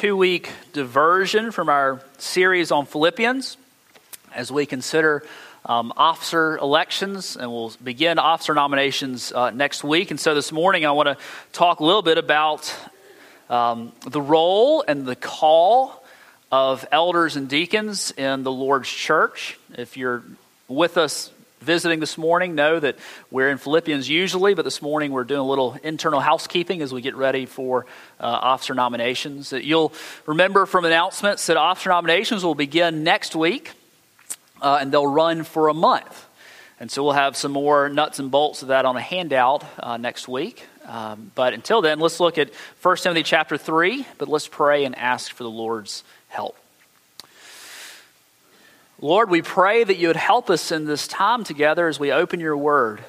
two week diversion from our series on Philippians as we consider um, officer elections, and we'll begin officer nominations uh, next week. And so this morning, I want to talk a little bit about um, the role and the call of elders and deacons in the Lord's church. If you're with us visiting this morning know that we're in Philippians usually, but this morning we're doing a little internal housekeeping as we get ready for uh, officer nominations. That you'll remember from announcements that officer nominations will begin next week uh, and they'll run for a month. And so we'll have some more nuts and bolts of that on a handout uh, next week. Um, but until then, let's look at 1 Timothy chapter 3, but let's pray and ask for the Lord's help. Lord, we pray that you would help us in this time together as we open your word,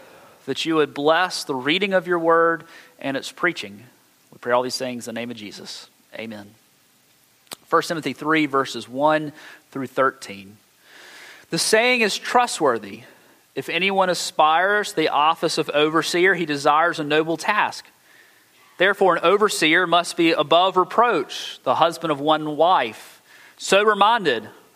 that you would bless the reading of your word and its preaching. We pray all these things in the name of Jesus. Amen. 1 Timothy 3, verses 1 through 13. The saying is trustworthy. If anyone aspires the office of overseer, he desires a noble task. Therefore, an overseer must be above reproach, the husband of one wife, sober minded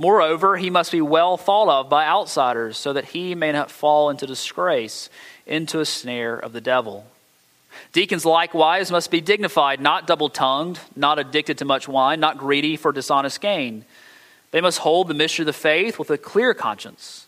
Moreover, he must be well thought of by outsiders, so that he may not fall into disgrace, into a snare of the devil. Deacons likewise must be dignified, not double tongued, not addicted to much wine, not greedy for dishonest gain. They must hold the mystery of the faith with a clear conscience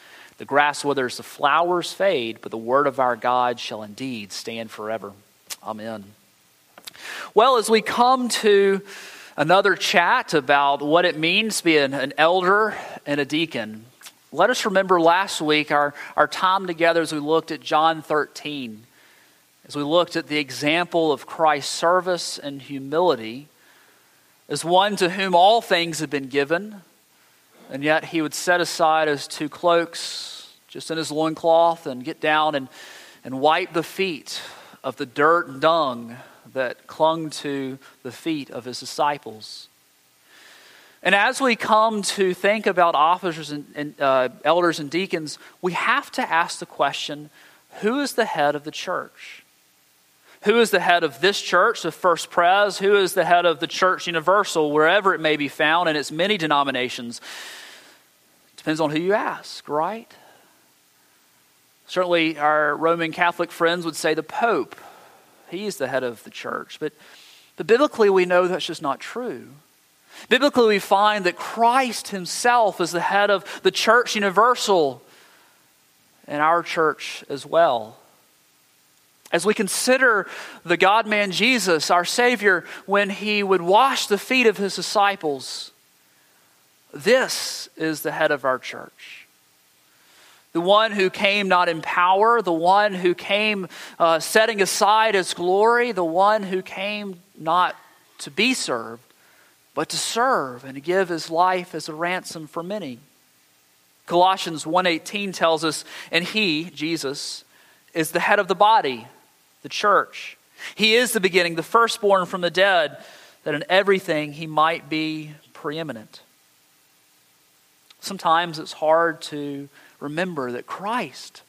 The grass withers, the flowers fade, but the word of our God shall indeed stand forever. Amen. Well, as we come to another chat about what it means to be an, an elder and a deacon, let us remember last week our, our time together as we looked at John 13, as we looked at the example of Christ's service and humility as one to whom all things have been given, and yet he would set aside his two cloaks just in his loincloth and get down and, and wipe the feet of the dirt and dung that clung to the feet of his disciples. And as we come to think about officers and, and uh, elders and deacons, we have to ask the question who is the head of the church? Who is the head of this church, the First Pres? Who is the head of the Church Universal, wherever it may be found in its many denominations? Depends on who you ask, right? Certainly, our Roman Catholic friends would say the Pope. He's the head of the church. But, but biblically, we know that's just not true. Biblically, we find that Christ himself is the head of the church universal and our church as well. As we consider the God man Jesus, our Savior, when he would wash the feet of his disciples, this is the head of our church the one who came not in power, the one who came uh, setting aside his glory, the one who came not to be served, but to serve and to give his life as a ransom for many. Colossians 1:18 tells us, and he, Jesus, is the head of the body, the church. He is the beginning, the firstborn from the dead, that in everything he might be preeminent. Sometimes it's hard to remember that Christ,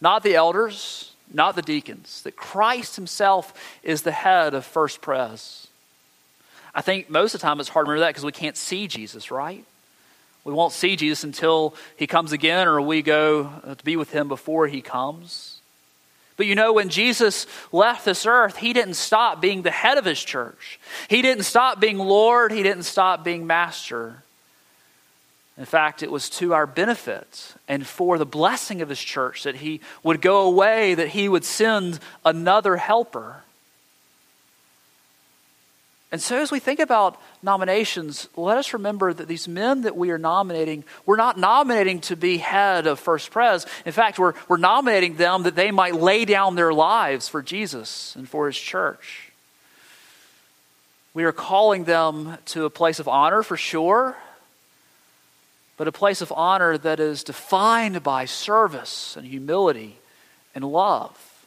not the elders, not the deacons, that Christ himself is the head of First Pres. I think most of the time it's hard to remember that because we can't see Jesus, right? We won't see Jesus until he comes again or we go uh, to be with him before he comes. But you know, when Jesus left this earth, he didn't stop being the head of his church. He didn't stop being Lord. He didn't stop being master. In fact, it was to our benefit and for the blessing of his church that he would go away, that he would send another helper. And so, as we think about nominations, let us remember that these men that we are nominating, we're not nominating to be head of First Pres. In fact, we're, we're nominating them that they might lay down their lives for Jesus and for his church. We are calling them to a place of honor for sure, but a place of honor that is defined by service and humility and love.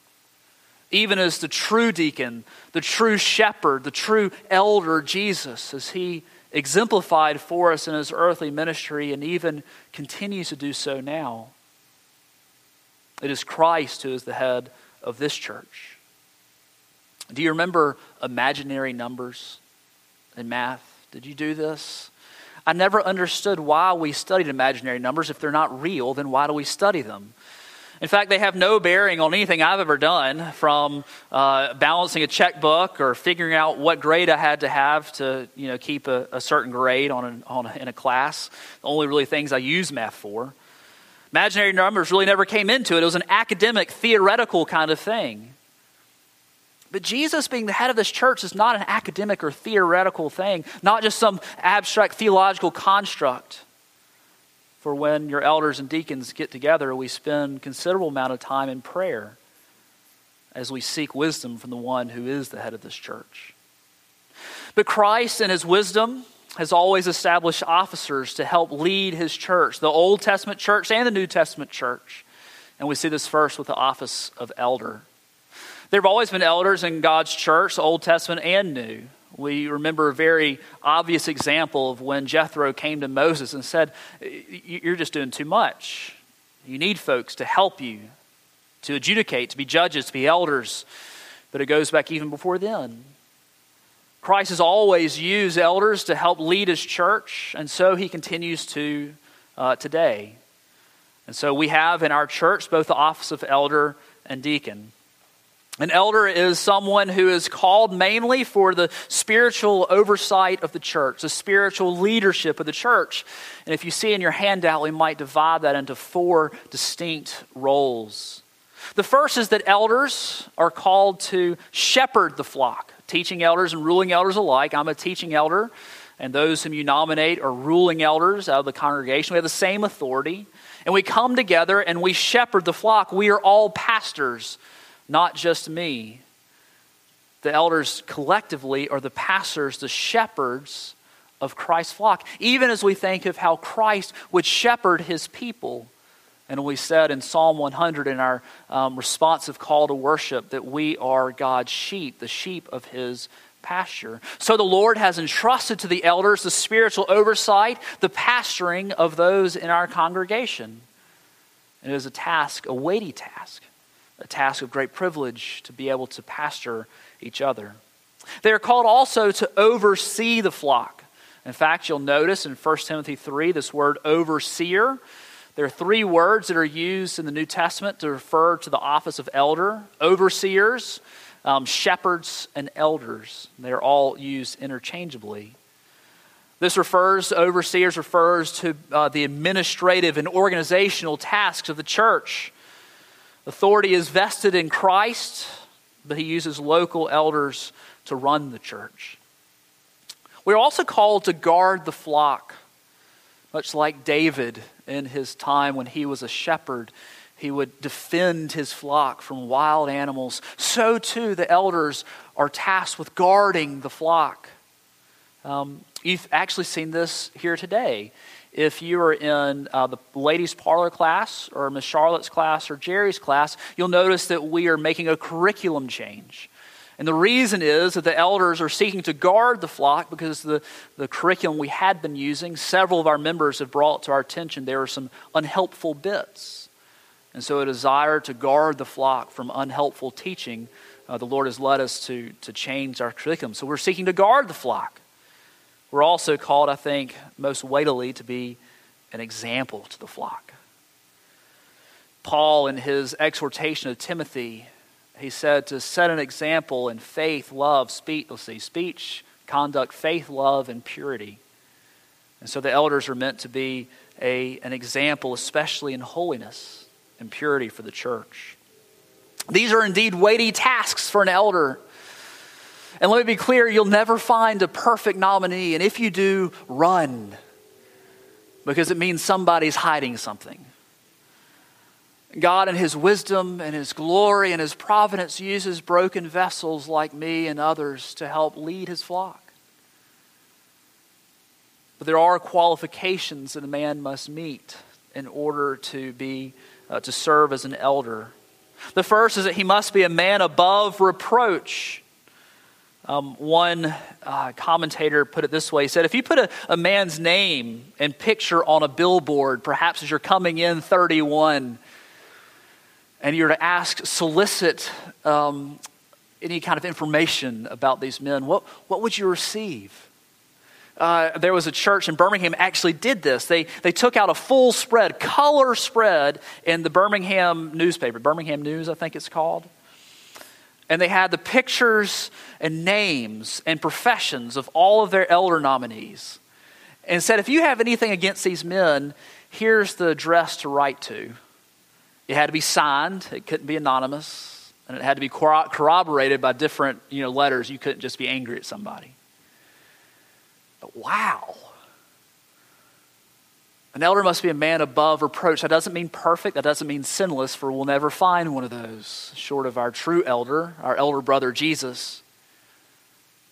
Even as the true deacon, the true shepherd, the true elder Jesus, as he exemplified for us in his earthly ministry and even continues to do so now. It is Christ who is the head of this church. Do you remember imaginary numbers in math? Did you do this? I never understood why we studied imaginary numbers. If they're not real, then why do we study them? In fact, they have no bearing on anything I've ever done from uh, balancing a checkbook or figuring out what grade I had to have to you know, keep a, a certain grade on, an, on a, in a class. The only really things I use math for. Imaginary numbers really never came into it. It was an academic, theoretical kind of thing. But Jesus being the head of this church is not an academic or theoretical thing, not just some abstract theological construct. For when your elders and deacons get together, we spend considerable amount of time in prayer as we seek wisdom from the one who is the head of this church. But Christ, in his wisdom, has always established officers to help lead his church, the Old Testament church and the New Testament church. And we see this first with the office of elder. There have always been elders in God's church, Old Testament and New. We remember a very obvious example of when Jethro came to Moses and said, You're just doing too much. You need folks to help you, to adjudicate, to be judges, to be elders. But it goes back even before then. Christ has always used elders to help lead his church, and so he continues to uh, today. And so we have in our church both the office of elder and deacon. An elder is someone who is called mainly for the spiritual oversight of the church, the spiritual leadership of the church. And if you see in your handout, we might divide that into four distinct roles. The first is that elders are called to shepherd the flock, teaching elders and ruling elders alike. I'm a teaching elder, and those whom you nominate are ruling elders out of the congregation. We have the same authority. And we come together and we shepherd the flock. We are all pastors not just me. The elders collectively are the pastors, the shepherds of Christ's flock, even as we think of how Christ would shepherd his people. And we said in Psalm 100 in our um, responsive call to worship that we are God's sheep, the sheep of his pasture. So the Lord has entrusted to the elders the spiritual oversight, the pastoring of those in our congregation. And It is a task, a weighty task a task of great privilege to be able to pastor each other. They are called also to oversee the flock. In fact, you'll notice in 1 Timothy 3 this word overseer. There are three words that are used in the New Testament to refer to the office of elder overseers, um, shepherds, and elders. They're all used interchangeably. This refers, overseers refers to uh, the administrative and organizational tasks of the church. Authority is vested in Christ, but he uses local elders to run the church. We're also called to guard the flock, much like David in his time when he was a shepherd. He would defend his flock from wild animals. So, too, the elders are tasked with guarding the flock. Um, you've actually seen this here today if you are in uh, the ladies' parlor class or Miss Charlotte's class or Jerry's class, you'll notice that we are making a curriculum change. And the reason is that the elders are seeking to guard the flock because the, the curriculum we had been using, several of our members have brought to our attention there are some unhelpful bits. And so, a desire to guard the flock from unhelpful teaching, uh, the Lord has led us to, to change our curriculum. So, we're seeking to guard the flock. We're also called, I think, most weightily to be an example to the flock. Paul, in his exhortation of Timothy, he said to set an example in faith, love, speech, let's see, speech, conduct, faith, love, and purity. And so the elders are meant to be a, an example, especially in holiness and purity for the church. These are indeed weighty tasks for an elder. And let me be clear you'll never find a perfect nominee. And if you do, run, because it means somebody's hiding something. God, in His wisdom and His glory and His providence, uses broken vessels like me and others to help lead His flock. But there are qualifications that a man must meet in order to be uh, to serve as an elder. The first is that he must be a man above reproach. Um, one uh, commentator put it this way he said, If you put a, a man's name and picture on a billboard, perhaps as you're coming in 31, and you're to ask, solicit um, any kind of information about these men, what, what would you receive? Uh, there was a church in Birmingham actually did this. They, they took out a full spread, color spread in the Birmingham newspaper, Birmingham News, I think it's called. And they had the pictures and names and professions of all of their elder nominees. And said, if you have anything against these men, here's the address to write to. It had to be signed, it couldn't be anonymous, and it had to be corroborated by different you know, letters. You couldn't just be angry at somebody. But wow. An elder must be a man above reproach. That doesn't mean perfect. That doesn't mean sinless, for we'll never find one of those, short of our true elder, our elder brother Jesus.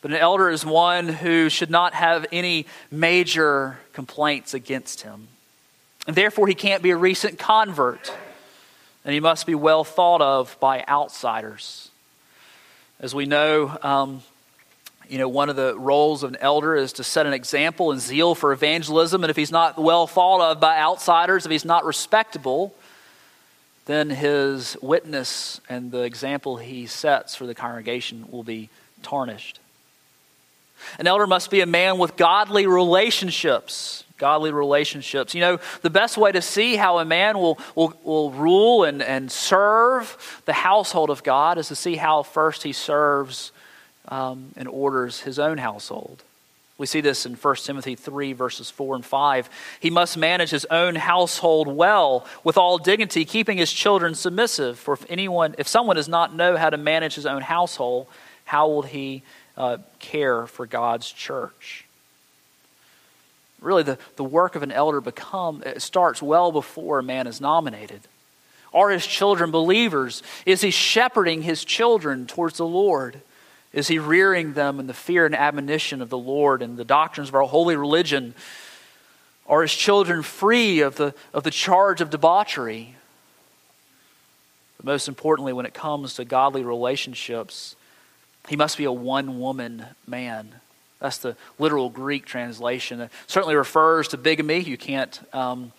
But an elder is one who should not have any major complaints against him. And therefore, he can't be a recent convert and he must be well thought of by outsiders. As we know, um, you know, one of the roles of an elder is to set an example and zeal for evangelism. And if he's not well thought of by outsiders, if he's not respectable, then his witness and the example he sets for the congregation will be tarnished. An elder must be a man with godly relationships godly relationships. You know, the best way to see how a man will, will, will rule and, and serve the household of God is to see how first he serves um, and orders his own household. We see this in 1 Timothy 3, verses 4 and 5. He must manage his own household well, with all dignity, keeping his children submissive. For if anyone, if someone does not know how to manage his own household, how will he uh, care for God's church? Really, the, the work of an elder become starts well before a man is nominated. Are his children believers? Is he shepherding his children towards the Lord? Is he rearing them in the fear and admonition of the Lord and the doctrines of our holy religion? Are his children free of the, of the charge of debauchery? But most importantly, when it comes to godly relationships, he must be a one woman man. That's the literal Greek translation. It certainly refers to bigamy. You can't, um,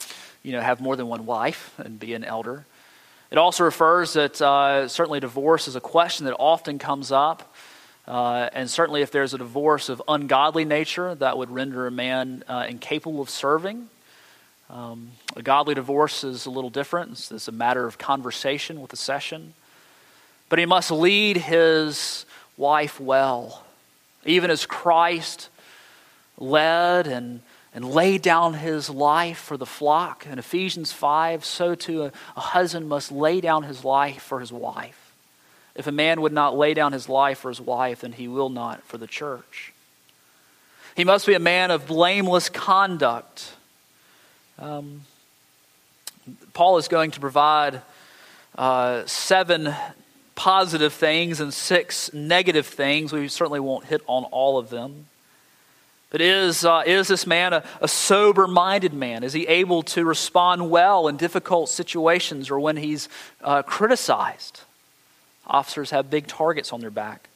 you know, have more than one wife and be an elder. It also refers that uh, certainly divorce is a question that often comes up. Uh, and certainly, if there's a divorce of ungodly nature, that would render a man uh, incapable of serving. Um, a godly divorce is a little different. It's, it's a matter of conversation with the session. But he must lead his wife well even as Christ led and, and laid down his life for the flock in Ephesians 5, so too a, a husband must lay down his life for his wife. If a man would not lay down his life for his wife, then he will not for the church. He must be a man of blameless conduct. Um, Paul is going to provide uh, seven positive things and six negative things. We certainly won't hit on all of them. But is, uh, is this man a, a sober minded man? Is he able to respond well in difficult situations or when he's uh, criticized? Officers have big targets on their back.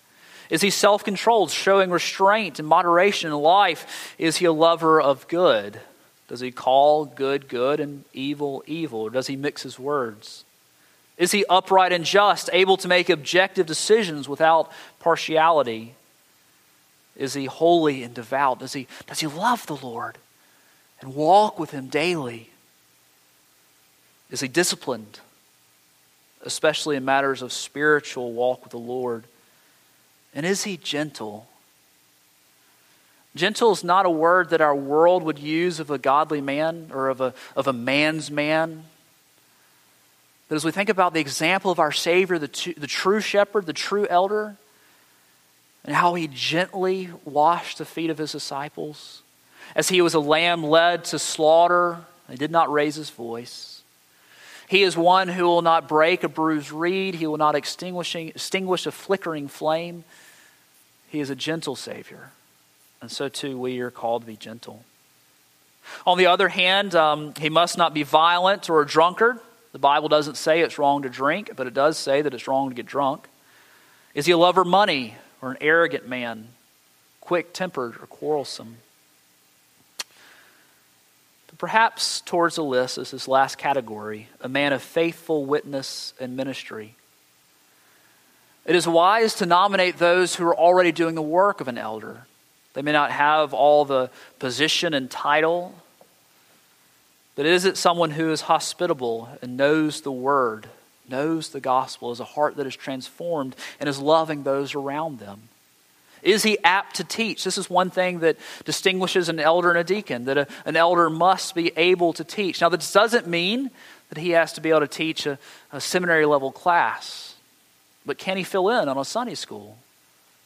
Is he self controlled, showing restraint and moderation in life? Is he a lover of good? Does he call good good and evil evil? Or does he mix his words? Is he upright and just, able to make objective decisions without partiality? Is he holy and devout? Does he, does he love the Lord and walk with him daily? Is he disciplined, especially in matters of spiritual walk with the Lord? And is he gentle? Gentle is not a word that our world would use of a godly man or of a, of a man's man. But as we think about the example of our Savior, the, the true shepherd, the true elder, and how he gently washed the feet of his disciples, as he was a lamb led to slaughter, he did not raise his voice. He is one who will not break a bruised reed, he will not extinguish, extinguish a flickering flame. He is a gentle Savior. And so too, we are called to be gentle. On the other hand, um, he must not be violent or a drunkard. The Bible doesn't say it's wrong to drink, but it does say that it's wrong to get drunk. Is he a lover of money or an arrogant man, quick tempered or quarrelsome? Perhaps towards the list is this last category a man of faithful witness and ministry. It is wise to nominate those who are already doing the work of an elder. They may not have all the position and title, but is it someone who is hospitable and knows the word, knows the gospel, has a heart that is transformed, and is loving those around them? Is he apt to teach? This is one thing that distinguishes an elder and a deacon, that a, an elder must be able to teach. Now, this doesn't mean that he has to be able to teach a, a seminary level class, but can he fill in on a Sunday school?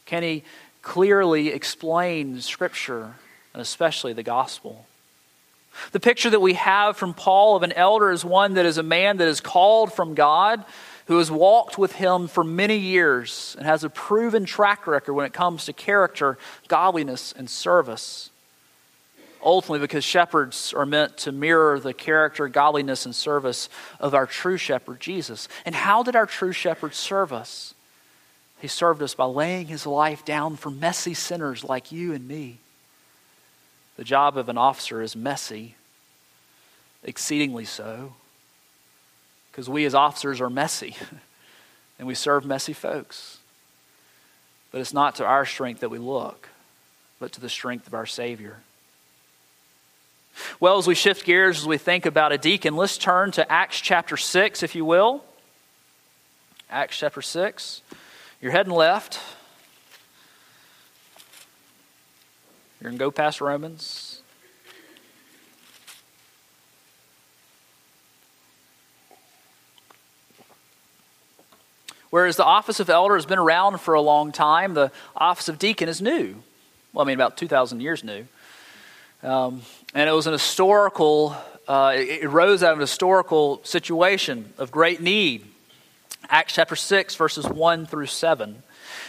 Can he clearly explain Scripture and especially the gospel? The picture that we have from Paul of an elder is one that is a man that is called from God, who has walked with him for many years and has a proven track record when it comes to character, godliness, and service. Ultimately, because shepherds are meant to mirror the character, godliness, and service of our true shepherd, Jesus. And how did our true shepherd serve us? He served us by laying his life down for messy sinners like you and me. The job of an officer is messy, exceedingly so, because we as officers are messy and we serve messy folks. But it's not to our strength that we look, but to the strength of our Savior. Well, as we shift gears, as we think about a deacon, let's turn to Acts chapter 6, if you will. Acts chapter 6. You're heading left. You're going to go past Romans. Whereas the office of elder has been around for a long time, the office of deacon is new. Well, I mean, about 2,000 years new. Um, and it was an historical, uh, it arose out of an historical situation of great need. Acts chapter 6, verses 1 through 7.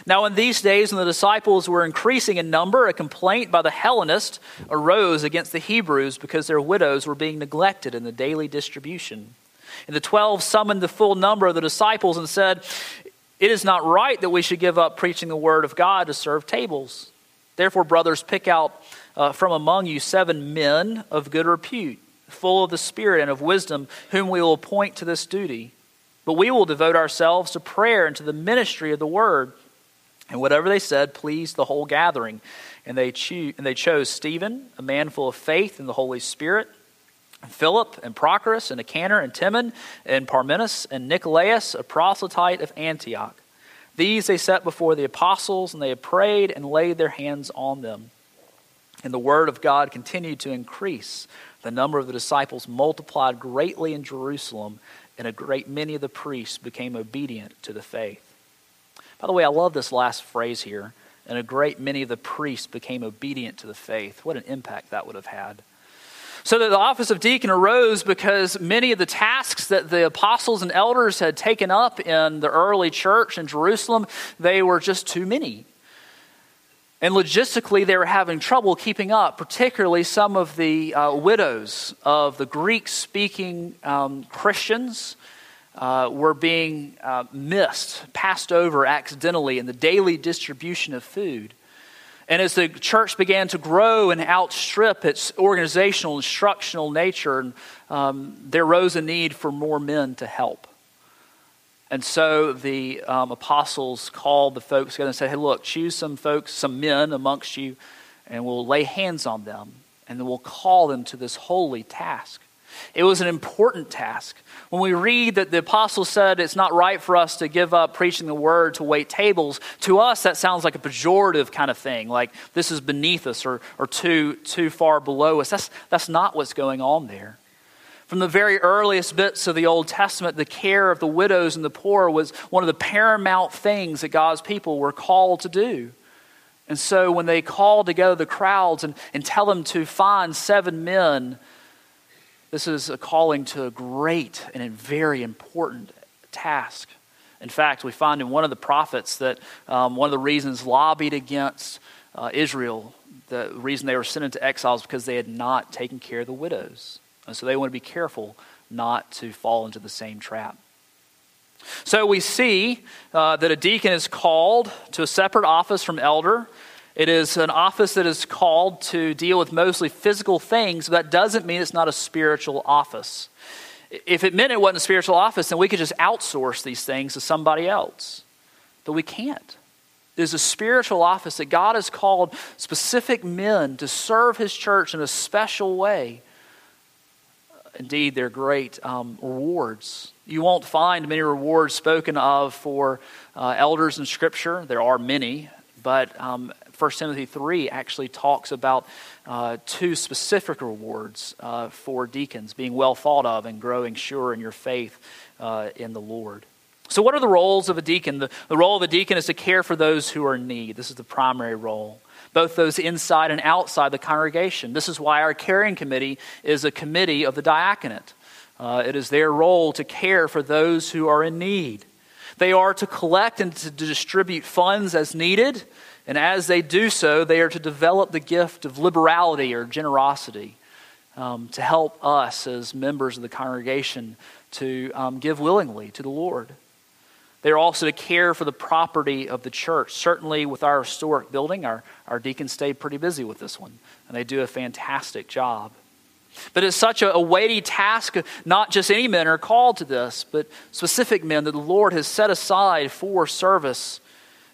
Now, in these days, when the disciples were increasing in number, a complaint by the Hellenists arose against the Hebrews because their widows were being neglected in the daily distribution. And the twelve summoned the full number of the disciples and said, It is not right that we should give up preaching the word of God to serve tables. Therefore, brothers, pick out uh, from among you seven men of good repute, full of the Spirit and of wisdom, whom we will appoint to this duty. But we will devote ourselves to prayer and to the ministry of the word. And whatever they said pleased the whole gathering. And they, cho- and they chose Stephen, a man full of faith in the Holy Spirit, and Philip, and Prochorus, and Nicanor, and Timon, and Parmenas, and Nicolaus, a proselyte of Antioch. These they set before the apostles, and they prayed and laid their hands on them. And the word of God continued to increase. The number of the disciples multiplied greatly in Jerusalem, and a great many of the priests became obedient to the faith. By the way, I love this last phrase here. And a great many of the priests became obedient to the faith. What an impact that would have had. So that the office of deacon arose because many of the tasks that the apostles and elders had taken up in the early church in Jerusalem, they were just too many. And logistically, they were having trouble keeping up, particularly some of the uh, widows of the Greek speaking um, Christians uh, were being uh, missed, passed over accidentally in the daily distribution of food. And as the church began to grow and outstrip its organizational, instructional nature, um, there rose a need for more men to help. And so the um, apostles called the folks together and said, Hey, look, choose some folks, some men amongst you, and we'll lay hands on them, and then we'll call them to this holy task. It was an important task. When we read that the apostle said it's not right for us to give up preaching the word to wait tables, to us that sounds like a pejorative kind of thing, like this is beneath us or, or too, too far below us. That's, that's not what's going on there. From the very earliest bits of the Old Testament, the care of the widows and the poor was one of the paramount things that God's people were called to do. And so when they call together the crowds and, and tell them to find seven men this is a calling to a great and a very important task. In fact, we find in one of the prophets that um, one of the reasons lobbied against uh, Israel, the reason they were sent into exile is because they had not taken care of the widows. And so they want to be careful not to fall into the same trap. So we see uh, that a deacon is called to a separate office from elder. It is an office that is called to deal with mostly physical things, but that doesn't mean it's not a spiritual office. If it meant it wasn't a spiritual office, then we could just outsource these things to somebody else. But we can't. It is a spiritual office that God has called specific men to serve His church in a special way. Indeed, they're great um, rewards. You won't find many rewards spoken of for uh, elders in Scripture. There are many, but um, 1 Timothy 3 actually talks about uh, two specific rewards uh, for deacons being well thought of and growing sure in your faith uh, in the Lord. So, what are the roles of a deacon? The, the role of a deacon is to care for those who are in need. This is the primary role both those inside and outside the congregation. This is why our caring committee is a committee of the diaconate. Uh, it is their role to care for those who are in need. They are to collect and to distribute funds as needed, and as they do so, they are to develop the gift of liberality or generosity um, to help us as members of the congregation to um, give willingly to the Lord. They are also to care for the property of the church. Certainly, with our historic building, our, our deacons stay pretty busy with this one, and they do a fantastic job. But it's such a, a, weighty task. Not just any men are called to this, but specific men that the Lord has set aside for service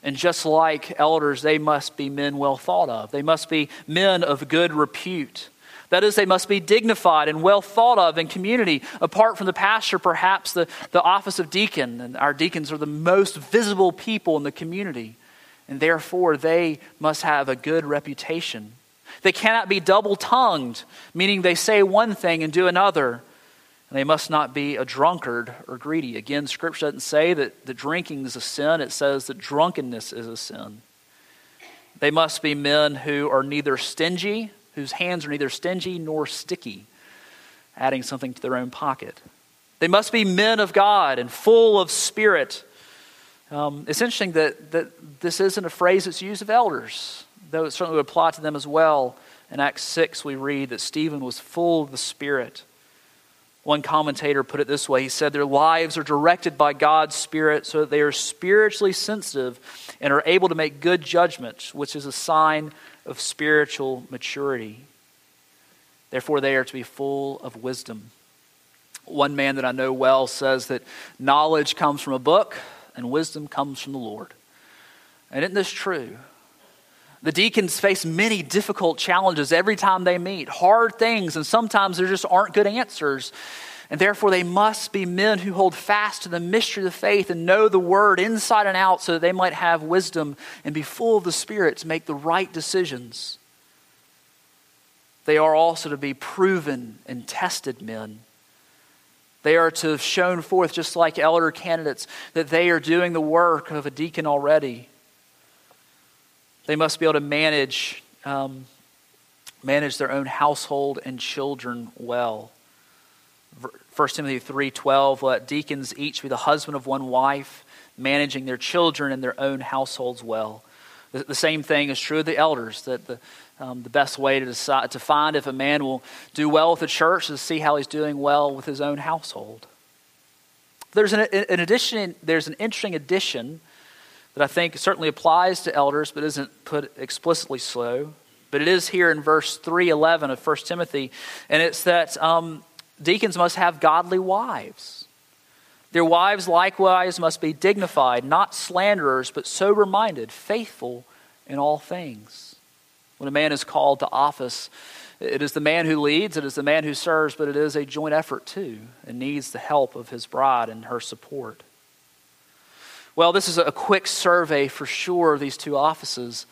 and just like elders, they must be men well thought of. They must be men of good repute. That is, they must be dignified and well thought of in community. Apart from the pastor, perhaps the, the office of deacon, and our deacons are the most visible people in the community. And therefore, they must have a good reputation. They cannot be double tongued, meaning they say one thing and do another. And they must not be a drunkard or greedy. Again, Scripture doesn't say that the drinking is a sin, it says that drunkenness is a sin. They must be men who are neither stingy, whose hands are neither stingy nor sticky, adding something to their own pocket. They must be men of God and full of spirit. Um, it's interesting that, that this isn't a phrase that's used of elders, though it certainly would apply to them as well. In Acts 6, we read that Stephen was full of the Spirit. One commentator put it this way he said, Their lives are directed by God's Spirit so that they are spiritually sensitive and are able to make good judgments, which is a sign of spiritual maturity. Therefore, they are to be full of wisdom. One man that I know well says that knowledge comes from a book and wisdom comes from the Lord. And isn't this true? The deacons face many difficult challenges every time they meet, hard things, and sometimes there just aren't good answers. And therefore, they must be men who hold fast to the mystery of the faith and know the word inside and out so that they might have wisdom and be full of the Spirit to make the right decisions. They are also to be proven and tested men. They are to have shown forth, just like elder candidates, that they are doing the work of a deacon already. They must be able to manage, um, manage their own household and children well. 1 Timothy 3:12 let deacons each be the husband of one wife managing their children and their own households well the, the same thing is true of the elders that the, um, the best way to decide to find if a man will do well with the church is to see how he's doing well with his own household there's an, an addition there's an interesting addition that I think certainly applies to elders, but isn't put explicitly so. But it is here in verse 311 of 1 Timothy, and it's that um, deacons must have godly wives. Their wives likewise must be dignified, not slanderers, but sober minded, faithful in all things. When a man is called to office it is the man who leads, it is the man who serves, but it is a joint effort too, and needs the help of his bride and her support. Well, this is a quick survey for sure of these two offices.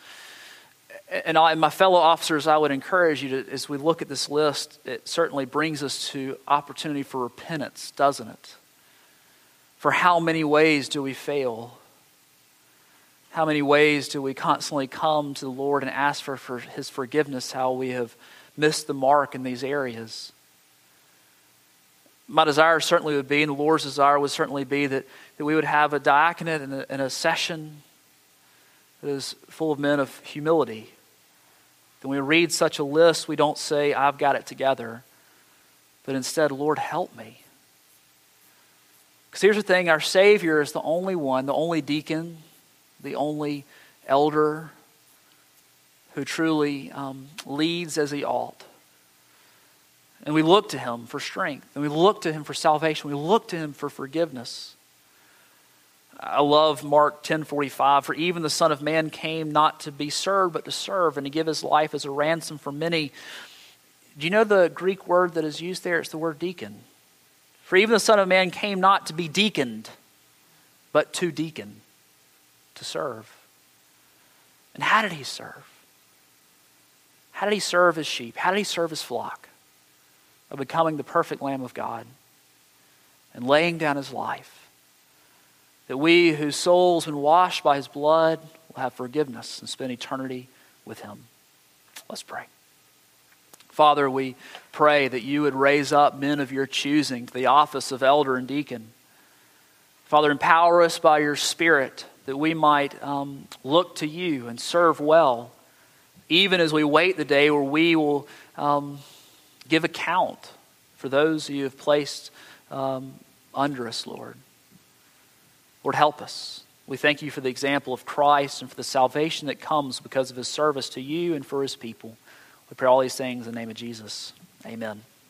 And, I, my fellow officers, I would encourage you to, as we look at this list, it certainly brings us to opportunity for repentance, doesn't it? For how many ways do we fail? How many ways do we constantly come to the Lord and ask for, for His forgiveness, how we have missed the mark in these areas? My desire certainly would be, and the Lord's desire would certainly be, that, that we would have a diaconate and a, and a session that is full of men of humility when we read such a list, we don't say, I've got it together, but instead, Lord, help me. Because here's the thing our Savior is the only one, the only deacon, the only elder who truly um, leads as he ought. And we look to him for strength, and we look to him for salvation, we look to him for forgiveness. I love Mark 10:45 for even the son of man came not to be served but to serve and to give his life as a ransom for many. Do you know the Greek word that is used there? It's the word deacon. For even the son of man came not to be deaconed but to deacon, to serve. And how did he serve? How did he serve his sheep? How did he serve his flock? Of becoming the perfect lamb of God and laying down his life that we whose souls been washed by his blood will have forgiveness and spend eternity with him. Let's pray. Father, we pray that you would raise up men of your choosing to the office of elder and deacon. Father, empower us by your Spirit that we might um, look to you and serve well, even as we wait the day where we will um, give account for those you have placed um, under us, Lord. Lord, help us. We thank you for the example of Christ and for the salvation that comes because of his service to you and for his people. We pray all these things in the name of Jesus. Amen.